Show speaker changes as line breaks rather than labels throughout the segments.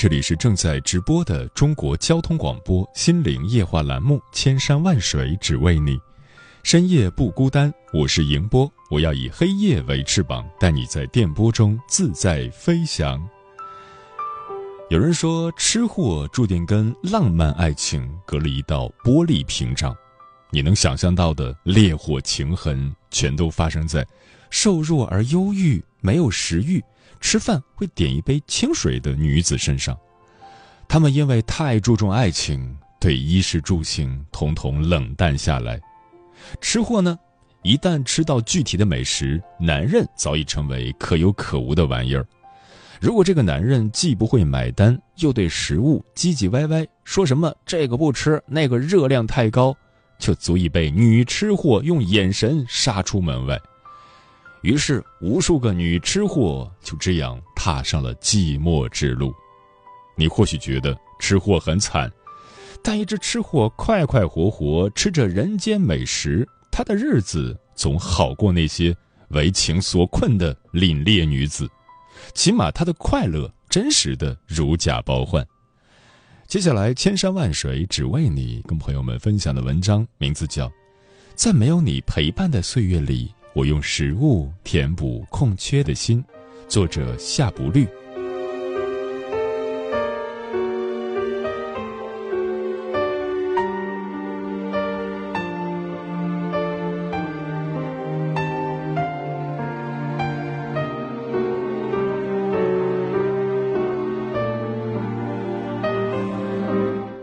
这里是正在直播的中国交通广播心灵夜话栏目《千山万水只为你》，深夜不孤单，我是迎波，我要以黑夜为翅膀，带你在电波中自在飞翔。有人说，吃货注定跟浪漫爱情隔了一道玻璃屏障，你能想象到的烈火情痕，全都发生在瘦弱而忧郁、没有食欲。吃饭会点一杯清水的女子身上，她们因为太注重爱情，对衣食住行统统冷淡下来。吃货呢，一旦吃到具体的美食，男人早已成为可有可无的玩意儿。如果这个男人既不会买单，又对食物唧唧歪歪，说什么这个不吃，那个热量太高，就足以被女吃货用眼神杀出门外。于是，无数个女吃货就这样踏上了寂寞之路。你或许觉得吃货很惨，但一只吃货快快活活吃着人间美食，他的日子总好过那些为情所困的凛冽女子。起码他的快乐真实的如假包换。接下来，千山万水只为你，跟朋友们分享的文章名字叫《在没有你陪伴的岁月里》。我用食物填补空缺的心，作者夏不绿。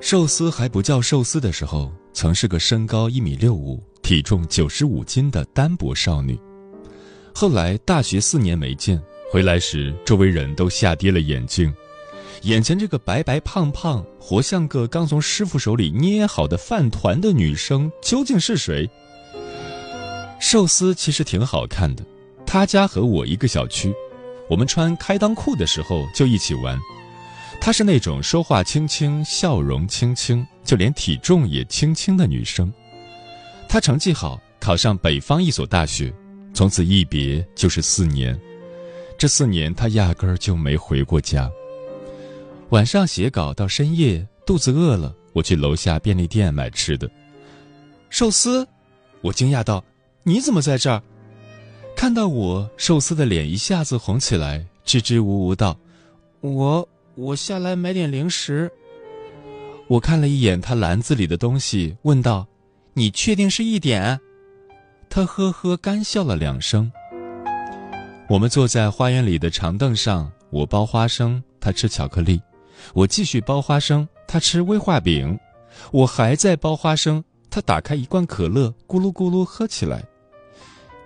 寿司还不叫寿司的时候，曾是个身高一米六五。体重九十五斤的单薄少女，后来大学四年没见，回来时周围人都吓跌了眼镜。眼前这个白白胖胖、活像个刚从师傅手里捏好的饭团的女生究竟是谁？寿司其实挺好看的，他家和我一个小区，我们穿开裆裤的时候就一起玩。她是那种说话轻轻、笑容轻轻，就连体重也轻轻的女生。他成绩好，考上北方一所大学，从此一别就是四年。这四年，他压根儿就没回过家。晚上写稿到深夜，肚子饿了，我去楼下便利店买吃的。寿司，我惊讶道：“你怎么在这儿？”看到我，寿司的脸一下子红起来，支支吾吾道：“我我下来买点零食。”我看了一眼他篮子里的东西，问道。你确定是一点？他呵呵干笑了两声。我们坐在花园里的长凳上，我剥花生，他吃巧克力；我继续剥花生，他吃威化饼；我还在剥花生，他打开一罐可乐，咕噜咕噜喝起来。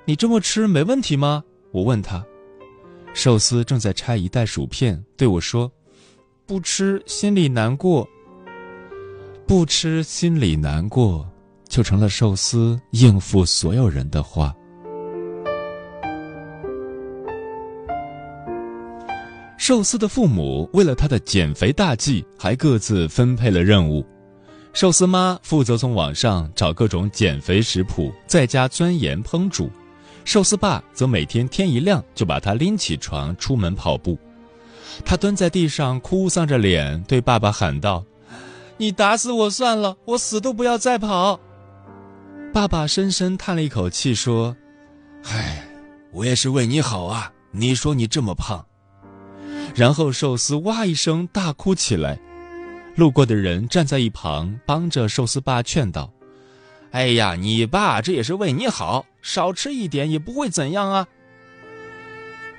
你这么吃没问题吗？我问他。寿司正在拆一袋薯片，对我说：“不吃心里难过，不吃心里难过。”就成了寿司应付所有人的话。寿司的父母为了他的减肥大计，还各自分配了任务。寿司妈负责从网上找各种减肥食谱，在家钻研烹煮；寿司爸则每天天一亮就把他拎起床出门跑步。他蹲在地上哭丧着脸对爸爸喊道：“你打死我算了，我死都不要再跑。”爸爸深深叹了一口气，说：“唉，我也是为你好啊！你说你这么胖。”然后寿司哇一声大哭起来。路过的人站在一旁，帮着寿司爸劝道：“
哎呀，你爸这也是为你好，少吃一点也不会怎样啊。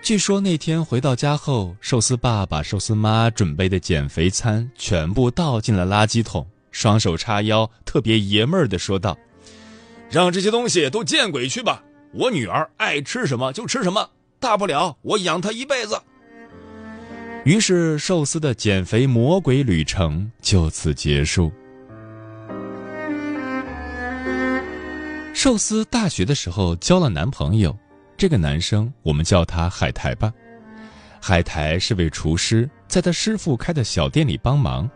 据说那天回到家后，寿司爸把寿司妈准备的减肥餐全部倒进了垃圾桶，双手叉腰，特别爷们儿的说道：“
让这些东西都见鬼去吧！我女儿爱吃什么就吃什么，大不了我养她一辈子。”
于是，寿司的减肥魔鬼旅程就此结束。寿司大学的时候交了男朋友。这个男生，我们叫他海苔吧。海苔是位厨师，在他师傅开的小店里帮忙。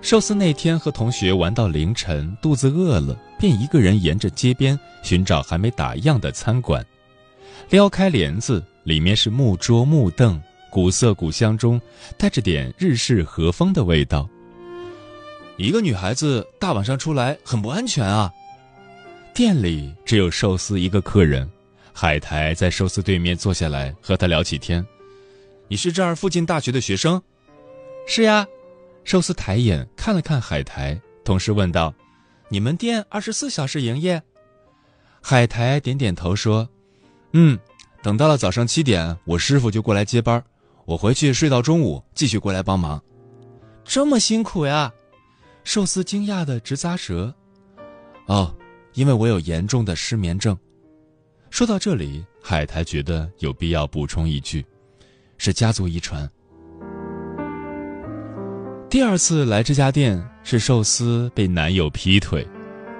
寿司那天和同学玩到凌晨，肚子饿了，便一个人沿着街边寻找还没打烊的餐馆。撩开帘子，里面是木桌木凳，古色古香中带着点日式和风的味道。
一个女孩子大晚上出来很不安全啊。
店里只有寿司一个客人。海苔在寿司对面坐下来，和他聊起天。
你是这儿附近大学的学生？
是呀。寿司抬眼看了看海苔，同时问道：“
你们店二十四小时营业？”
海苔点点头说：“嗯，等到了早上七点，我师傅就过来接班，我回去睡到中午，继续过来帮忙。”
这么辛苦呀？
寿司惊讶的直咂舌。哦，因为我有严重的失眠症。说到这里，海苔觉得有必要补充一句：“是家族遗传。”第二次来这家店是寿司被男友劈腿，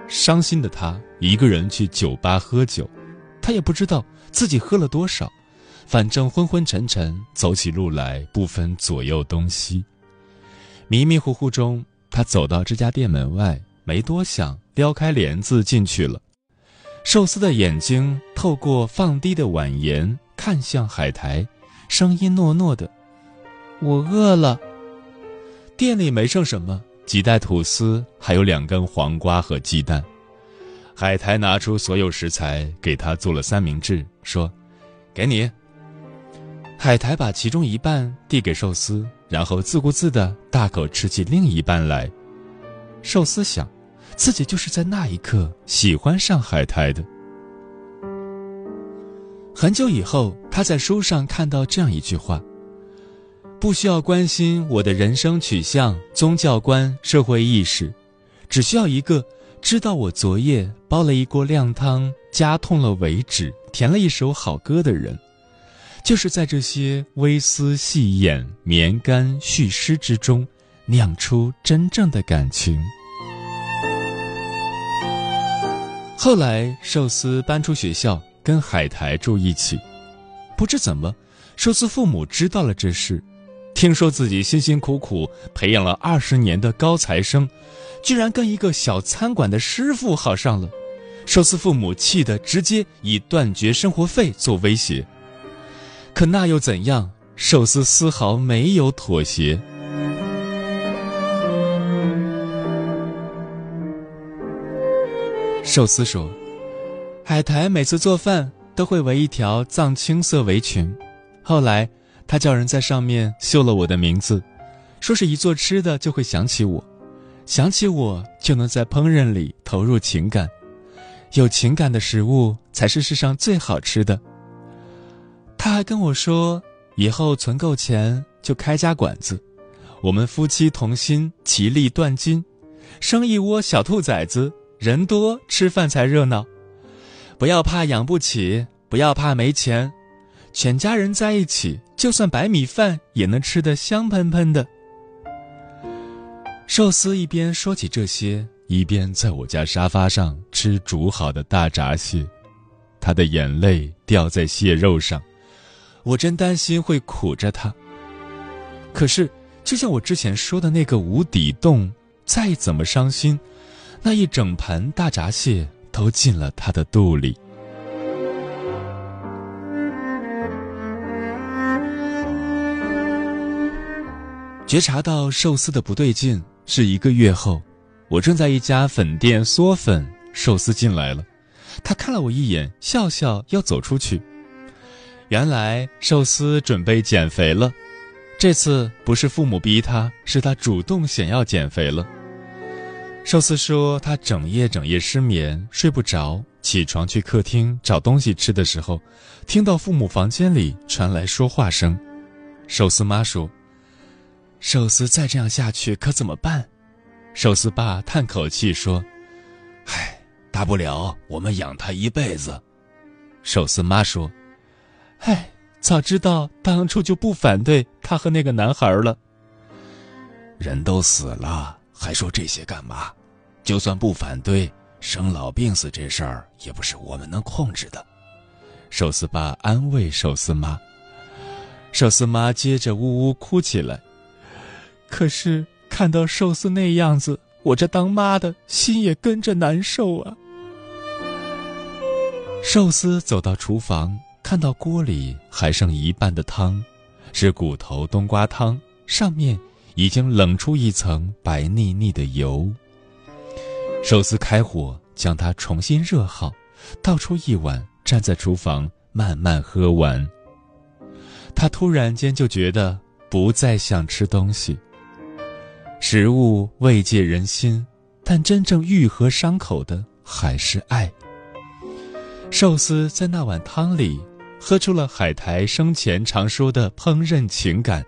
伤心的她一个人去酒吧喝酒，她也不知道自己喝了多少，反正昏昏沉沉，走起路来不分左右东西。迷迷糊糊中，她走到这家店门外，没多想，撩开帘子进去了。寿司的眼睛透过放低的碗沿看向海苔，声音糯糯的：“我饿了。”店里没剩什么，几袋吐司，还有两根黄瓜和鸡蛋。海苔拿出所有食材给他做了三明治，说：“给你。”海苔把其中一半递给寿司，然后自顾自的大口吃起另一半来。寿司想。自己就是在那一刻喜欢上海苔的。很久以后，他在书上看到这样一句话：“不需要关心我的人生取向、宗教观、社会意识，只需要一个知道我昨夜煲了一锅靓汤，加痛了尾指，填了一首好歌的人，就是在这些微丝细眼、绵干絮湿之中，酿出真正的感情。”后来，寿司搬出学校，跟海苔住一起。不知怎么，寿司父母知道了这事，听说自己辛辛苦苦培养了二十年的高材生，居然跟一个小餐馆的师傅好上了。寿司父母气得直接以断绝生活费做威胁。可那又怎样？寿司丝毫没有妥协。寿司说：“海苔每次做饭都会围一条藏青色围裙，后来他叫人在上面绣了我的名字，说是一做吃的就会想起我，想起我就能在烹饪里投入情感，有情感的食物才是世上最好吃的。”他还跟我说，以后存够钱就开家馆子，我们夫妻同心，其利断金，生一窝小兔崽子。人多吃饭才热闹，不要怕养不起，不要怕没钱，全家人在一起，就算白米饭也能吃得香喷喷的。寿司一边说起这些，一边在我家沙发上吃煮好的大闸蟹，他的眼泪掉在蟹肉上，我真担心会苦着他。可是，就像我之前说的那个无底洞，再怎么伤心。那一整盘大闸蟹都进了他的肚里。觉察到寿司的不对劲是一个月后，我正在一家粉店嗦粉，寿司进来了，他看了我一眼，笑笑要走出去。原来寿司准备减肥了，这次不是父母逼他，是他主动想要减肥了。寿司说他整夜整夜失眠，睡不着。起床去客厅找东西吃的时候，听到父母房间里传来说话声。寿司妈说：“寿司再这样下去可怎么办？”寿司爸叹口气说：“
唉，大不了我们养他一辈子。”
寿司妈说：“唉，早知道当初就不反对他和那个男孩了。
人都死了，还说这些干嘛？就算不反对。”生老病死这事儿也不是我们能控制的，
寿司爸安慰寿司妈。寿司妈接着呜呜哭起来。可是看到寿司那样子，我这当妈的心也跟着难受啊。寿司走到厨房，看到锅里还剩一半的汤，是骨头冬瓜汤，上面已经冷出一层白腻腻的油。寿司开火，将它重新热好，倒出一碗，站在厨房慢慢喝完。他突然间就觉得不再想吃东西。食物慰藉人心，但真正愈合伤口的还是爱。寿司在那碗汤里喝出了海苔生前常说的烹饪情感，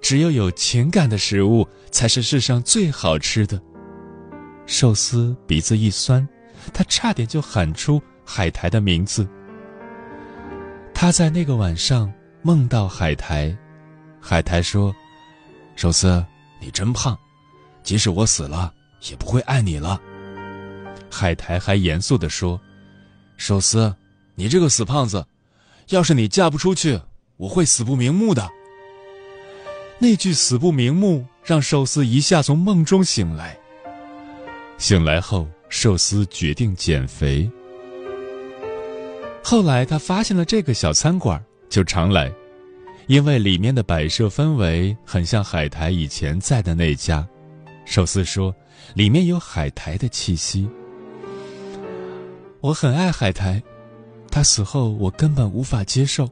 只有有情感的食物才是世上最好吃的。寿司鼻子一酸，他差点就喊出海苔的名字。他在那个晚上梦到海苔，海苔说：“
寿司，你真胖，即使我死了，也不会爱你了。”
海苔还严肃地说：“
寿司，你这个死胖子，要是你嫁不出去，我会死不瞑目的。”
那句“死不瞑目”让寿司一下从梦中醒来。醒来后，寿司决定减肥。后来他发现了这个小餐馆，就常来，因为里面的摆设氛围很像海苔以前在的那家。寿司说，里面有海苔的气息。我很爱海苔，他死后我根本无法接受，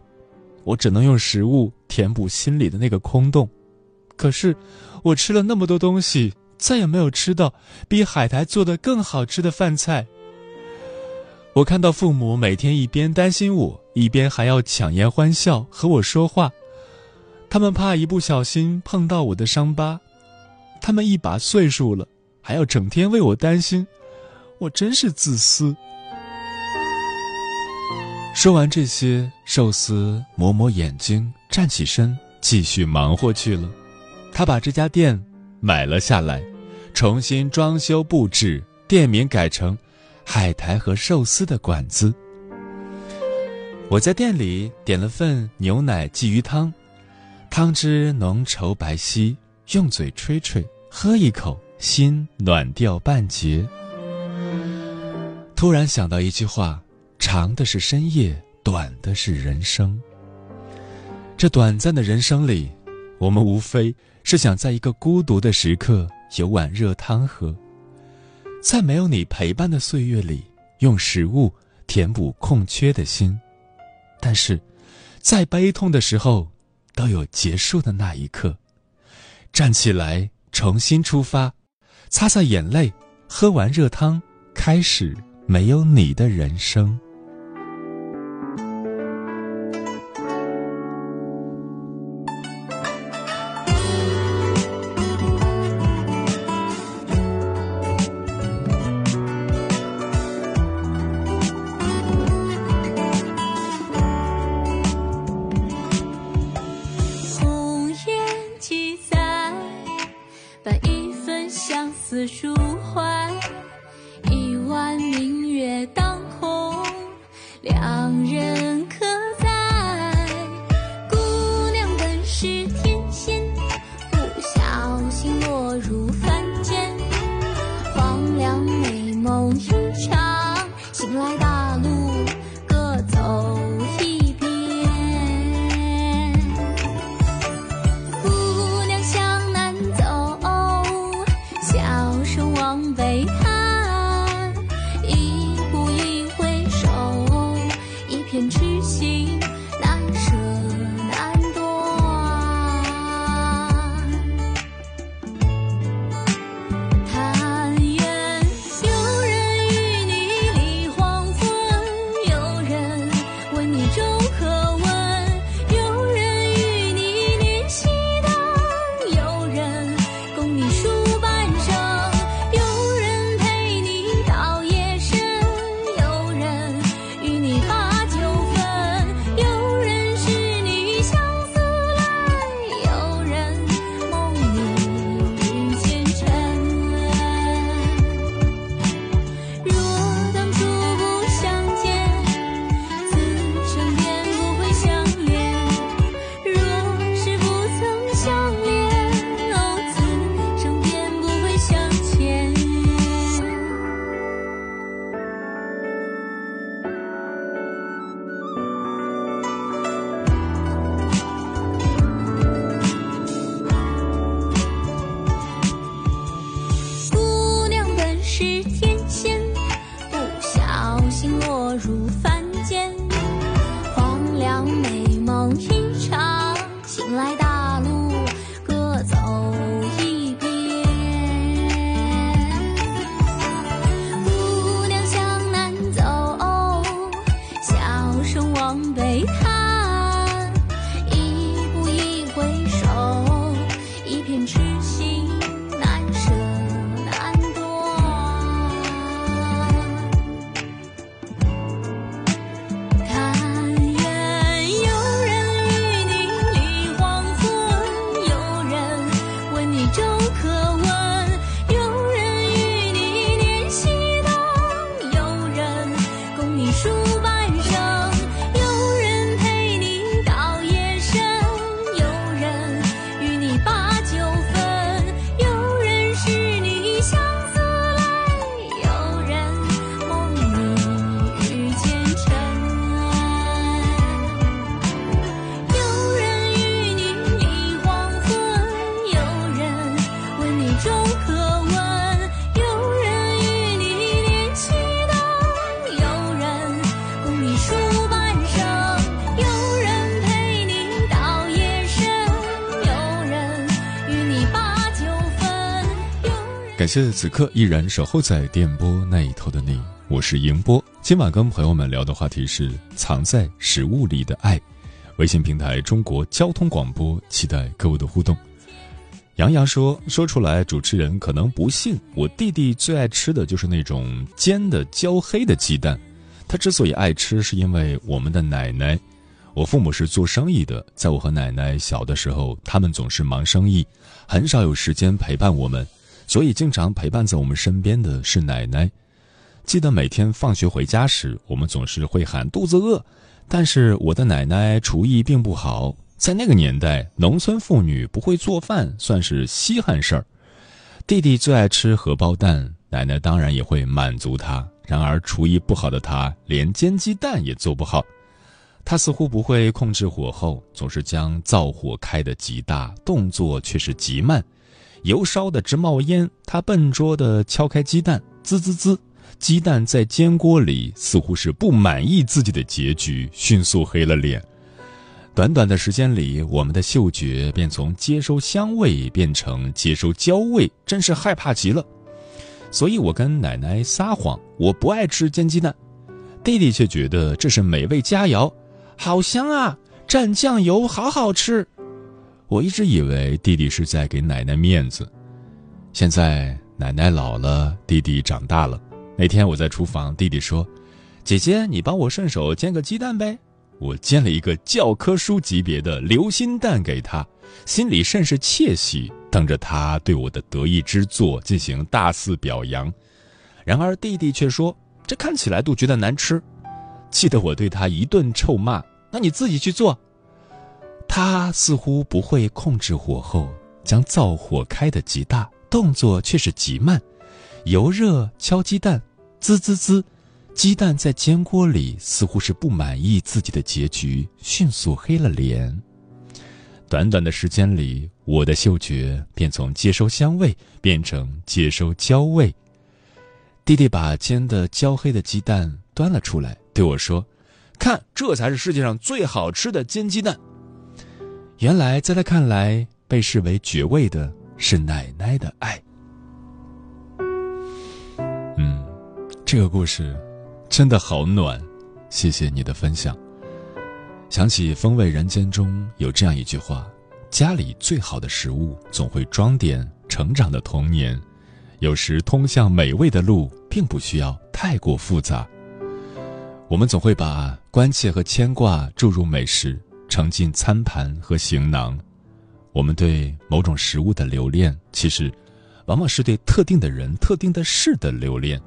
我只能用食物填补心里的那个空洞。可是，我吃了那么多东西。再也没有吃到比海苔做的更好吃的饭菜。我看到父母每天一边担心我，一边还要强颜欢笑和我说话，他们怕一不小心碰到我的伤疤，他们一把岁数了，还要整天为我担心，我真是自私。说完这些，寿司抹抹眼睛，站起身，继续忙活去了。他把这家店买了下来。重新装修布置，店名改成“海苔和寿司的馆子”。我在店里点了份牛奶鲫鱼汤，汤汁浓稠白皙，用嘴吹吹，喝一口，心暖掉半截。突然想到一句话：长的是深夜，短的是人生。这短暂的人生里，我们无非是想在一个孤独的时刻。有碗热汤喝，在没有你陪伴的岁月里，用食物填补空缺的心。但是，在悲痛的时候，都有结束的那一刻。站起来，重新出发，擦擦眼泪，喝完热汤，开始没有你的人生。似树花谢此刻依然守候在电波那一头的你，我是迎波。今晚跟朋友们聊的话题是藏在食物里的爱。微信平台中国交通广播，期待各位的互动。杨洋说：“说出来，主持人可能不信。我弟弟最爱吃的就是那种煎的焦黑的鸡蛋。他之所以爱吃，是因为我们的奶奶。我父母是做生意的，在我和奶奶小的时候，他们总是忙生意，很少有时间陪伴我们，所以经常陪伴在我们身边的是奶奶。记得每天放学回家时，我们总是会喊肚子饿。”但是我的奶奶厨艺并不好，在那个年代，农村妇女不会做饭算是稀罕事儿。弟弟最爱吃荷包蛋，奶奶当然也会满足他。然而厨艺不好的他，连煎鸡蛋也做不好。他似乎不会控制火候，总是将灶火开得极大，动作却是极慢，油烧得直冒烟。他笨拙地敲开鸡蛋，滋滋滋。鸡蛋在煎锅里，似乎是不满意自己的结局，迅速黑了脸。短短的时间里，我们的嗅觉便从接收香味变成接收焦味，真是害怕极了。所以我跟奶奶撒谎，我不爱吃煎鸡蛋。弟弟却觉得这是美味佳肴，好香啊！蘸酱油好好吃。我一直以为弟弟是在给奶奶面子。现在奶奶老了，弟弟长大了。那天我在厨房，弟弟说：“姐姐，你帮我顺手煎个鸡蛋呗。”我煎了一个教科书级别的流心蛋给他，心里甚是窃喜，等着他对我的得意之作进行大肆表扬。然而弟弟却说：“这看起来都觉得难吃。”气得我对他一顿臭骂：“那你自己去做。”他似乎不会控制火候，将灶火开得极大，动作却是极慢，油热敲鸡蛋。滋滋滋，鸡蛋在煎锅里，似乎是不满意自己的结局，迅速黑了脸。短短的时间里，我的嗅觉便从接收香味变成接收焦味。弟弟把煎的焦黑的鸡蛋端了出来，对我说：“看，这才是世界上最好吃的煎鸡蛋。”原来，在他看来，被视为绝味的是奶奶的爱。嗯这个故事真的好暖，谢谢你的分享。想起《风味人间》中有这样一句话：“家里最好的食物总会装点成长的童年。”有时通向美味的路并不需要太过复杂。我们总会把关切和牵挂注入美食，盛进餐盘和行囊。我们对某种食物的留恋，其实往往是对特定的人、特定的事的留恋。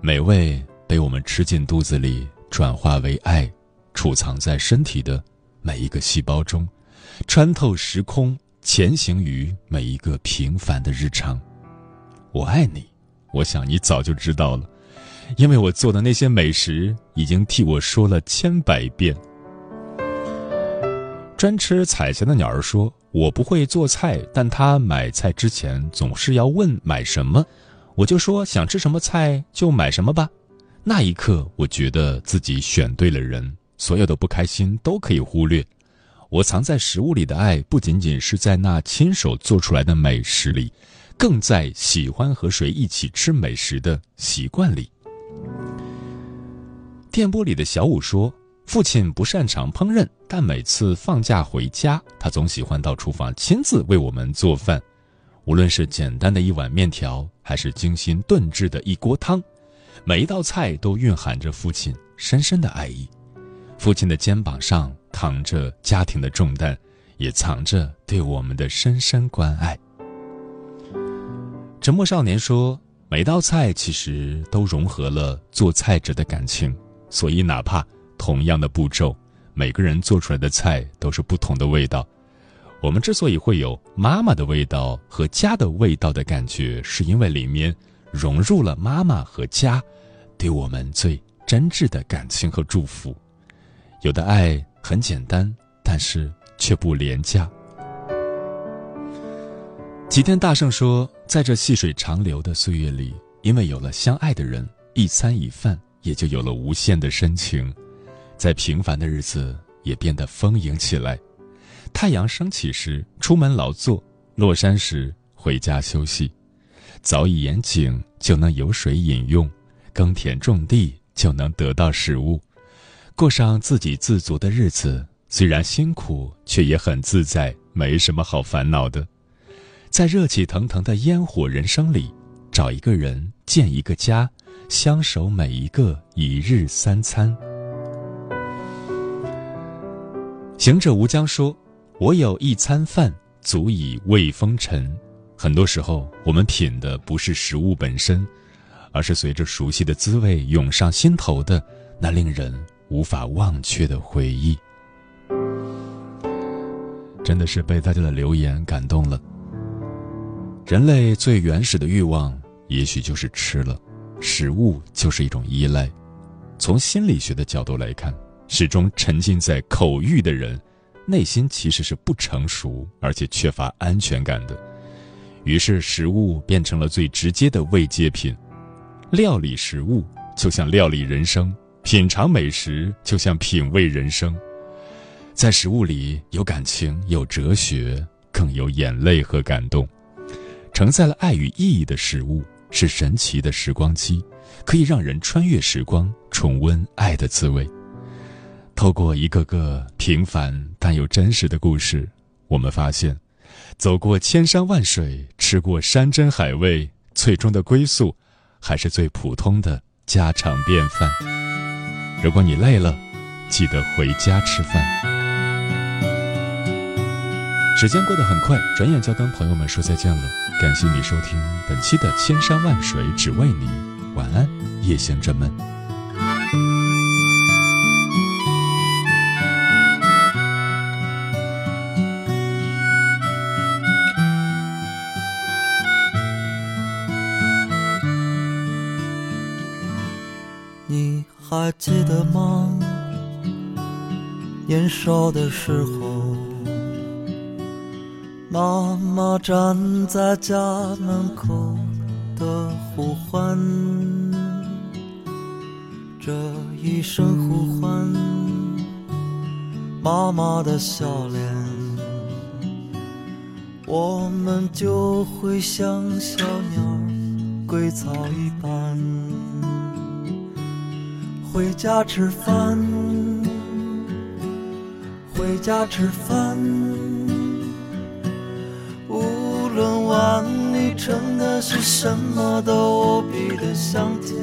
美味被我们吃进肚子里，转化为爱，储藏在身体的每一个细胞中，穿透时空，前行于每一个平凡的日常。我爱你，我想你早就知道了，因为我做的那些美食已经替我说了千百遍。专吃彩霞的鸟儿说：“我不会做菜，但他买菜之前总是要问买什么。”我就说想吃什么菜就买什么吧，那一刻我觉得自己选对了人，所有的不开心都可以忽略。我藏在食物里的爱，不仅仅是在那亲手做出来的美食里，更在喜欢和谁一起吃美食的习惯里。电波里的小五说，父亲不擅长烹饪，但每次放假回家，他总喜欢到厨房亲自为我们做饭。无论是简单的一碗面条，还是精心炖制的一锅汤，每一道菜都蕴含着父亲深深的爱意。父亲的肩膀上扛着家庭的重担，也藏着对我们的深深关爱。沉默少年说：“每道菜其实都融合了做菜者的感情，所以哪怕同样的步骤，每个人做出来的菜都是不同的味道。”我们之所以会有妈妈的味道和家的味道的感觉，是因为里面融入了妈妈和家对我们最真挚的感情和祝福。有的爱很简单，但是却不廉价。齐天大圣说，在这细水长流的岁月里，因为有了相爱的人，一餐一饭也就有了无限的深情，在平凡的日子也变得丰盈起来。太阳升起时出门劳作，落山时回家休息。早已眼井就能有水饮用，耕田种地就能得到食物，过上自给自足的日子。虽然辛苦，却也很自在，没什么好烦恼的。在热气腾腾的烟火人生里，找一个人，建一个家，相守每一个一日三餐。行者无疆说：“我有一餐饭，足以慰风尘。”很多时候，我们品的不是食物本身，而是随着熟悉的滋味涌上心头的那令人无法忘却的回忆。真的是被大家的留言感动了。人类最原始的欲望，也许就是吃了，食物就是一种依赖。从心理学的角度来看，始终沉浸在口欲的人，内心其实是不成熟，而且缺乏安全感的。于是，食物变成了最直接的慰藉品。料理食物就像料理人生，品尝美食就像品味人生。在食物里有感情，有哲学，更有眼泪和感动。承载了爱与意义的食物是神奇的时光机，可以让人穿越时光，重温爱的滋味。透过一个个平凡但又真实的故事，我们发现。走过千山万水，吃过山珍海味，最终的归宿，还是最普通的家常便饭。如果你累了，记得回家吃饭。时间过得很快，转眼就要跟朋友们说再见了。感谢你收听本期的《千山万水只为你》，晚安，夜行者们。
还记得吗？年少的时候，妈妈站在家门口的呼唤，这一声呼唤，妈妈的笑脸，我们就会像小鸟归巢一般。回家吃饭，回家吃饭。无论碗里盛的是什么，都无比的香甜。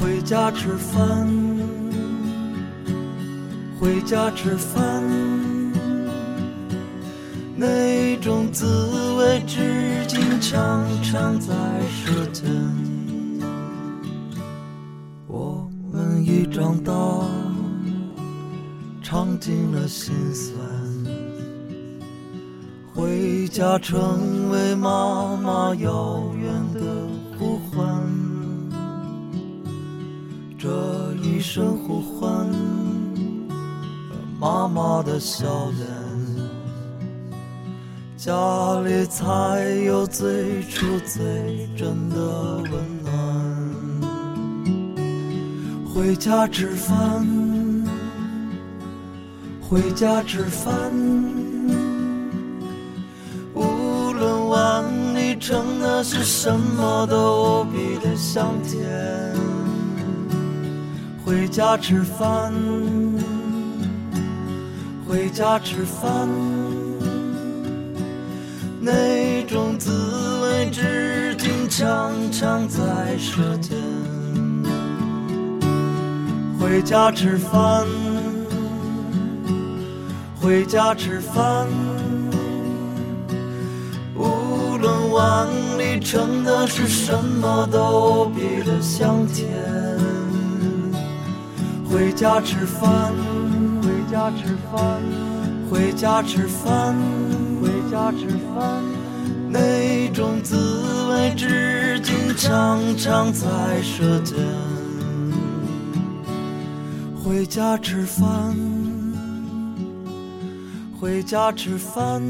回家吃饭，回家吃饭。那种滋味，至今常常在舌尖。一长大，尝尽了心酸，回家成为妈妈遥远的呼唤。这一声呼唤，妈妈的笑脸，家里才有最初最真的温暖。回家吃饭，回家吃饭。无论碗里盛的是什么，都无比的香甜。回家吃饭，回家吃饭。那种滋味，至今常常在舌尖。回家吃饭，回家吃饭。无论碗里盛的是什么，都比的香甜。回家吃饭，回家吃饭，回家吃饭，回家吃饭。那种滋味，至今常常在舌尖。回家吃饭，回家吃饭。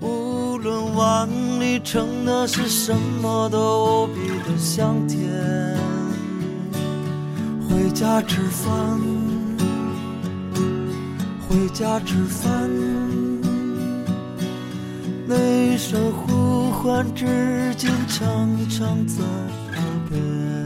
无论碗里盛的是什么，都无比的香甜。回家吃饭，回家吃饭。那声呼唤至今常常在耳边。